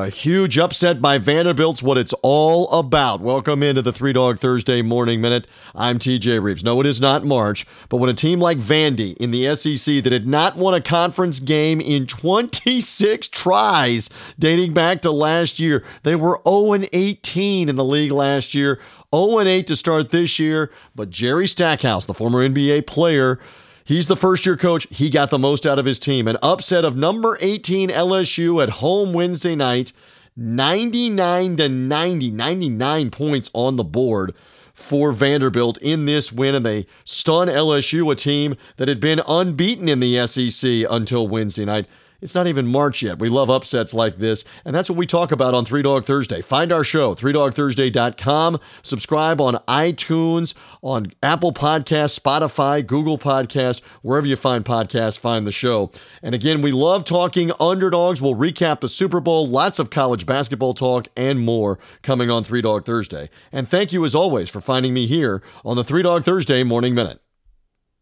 A huge upset by Vanderbilt's what it's all about. Welcome into the Three Dog Thursday Morning Minute. I'm TJ Reeves. No, it is not March, but when a team like Vandy in the SEC that had not won a conference game in 26 tries dating back to last year, they were 0 18 in the league last year, 0 8 to start this year. But Jerry Stackhouse, the former NBA player, He's the first year coach. He got the most out of his team. An upset of number 18 LSU at home Wednesday night, 99 to 90, 99 points on the board for Vanderbilt in this win, and they stun LSU, a team that had been unbeaten in the SEC until Wednesday night. It's not even March yet. We love upsets like this, and that's what we talk about on Three Dog Thursday. Find our show, 3dogthursday.com. Subscribe on iTunes, on Apple Podcasts, Spotify, Google Podcasts, wherever you find podcasts, find the show. And again, we love talking underdogs. We'll recap the Super Bowl, lots of college basketball talk, and more coming on Three Dog Thursday. And thank you, as always, for finding me here on the Three Dog Thursday Morning Minute.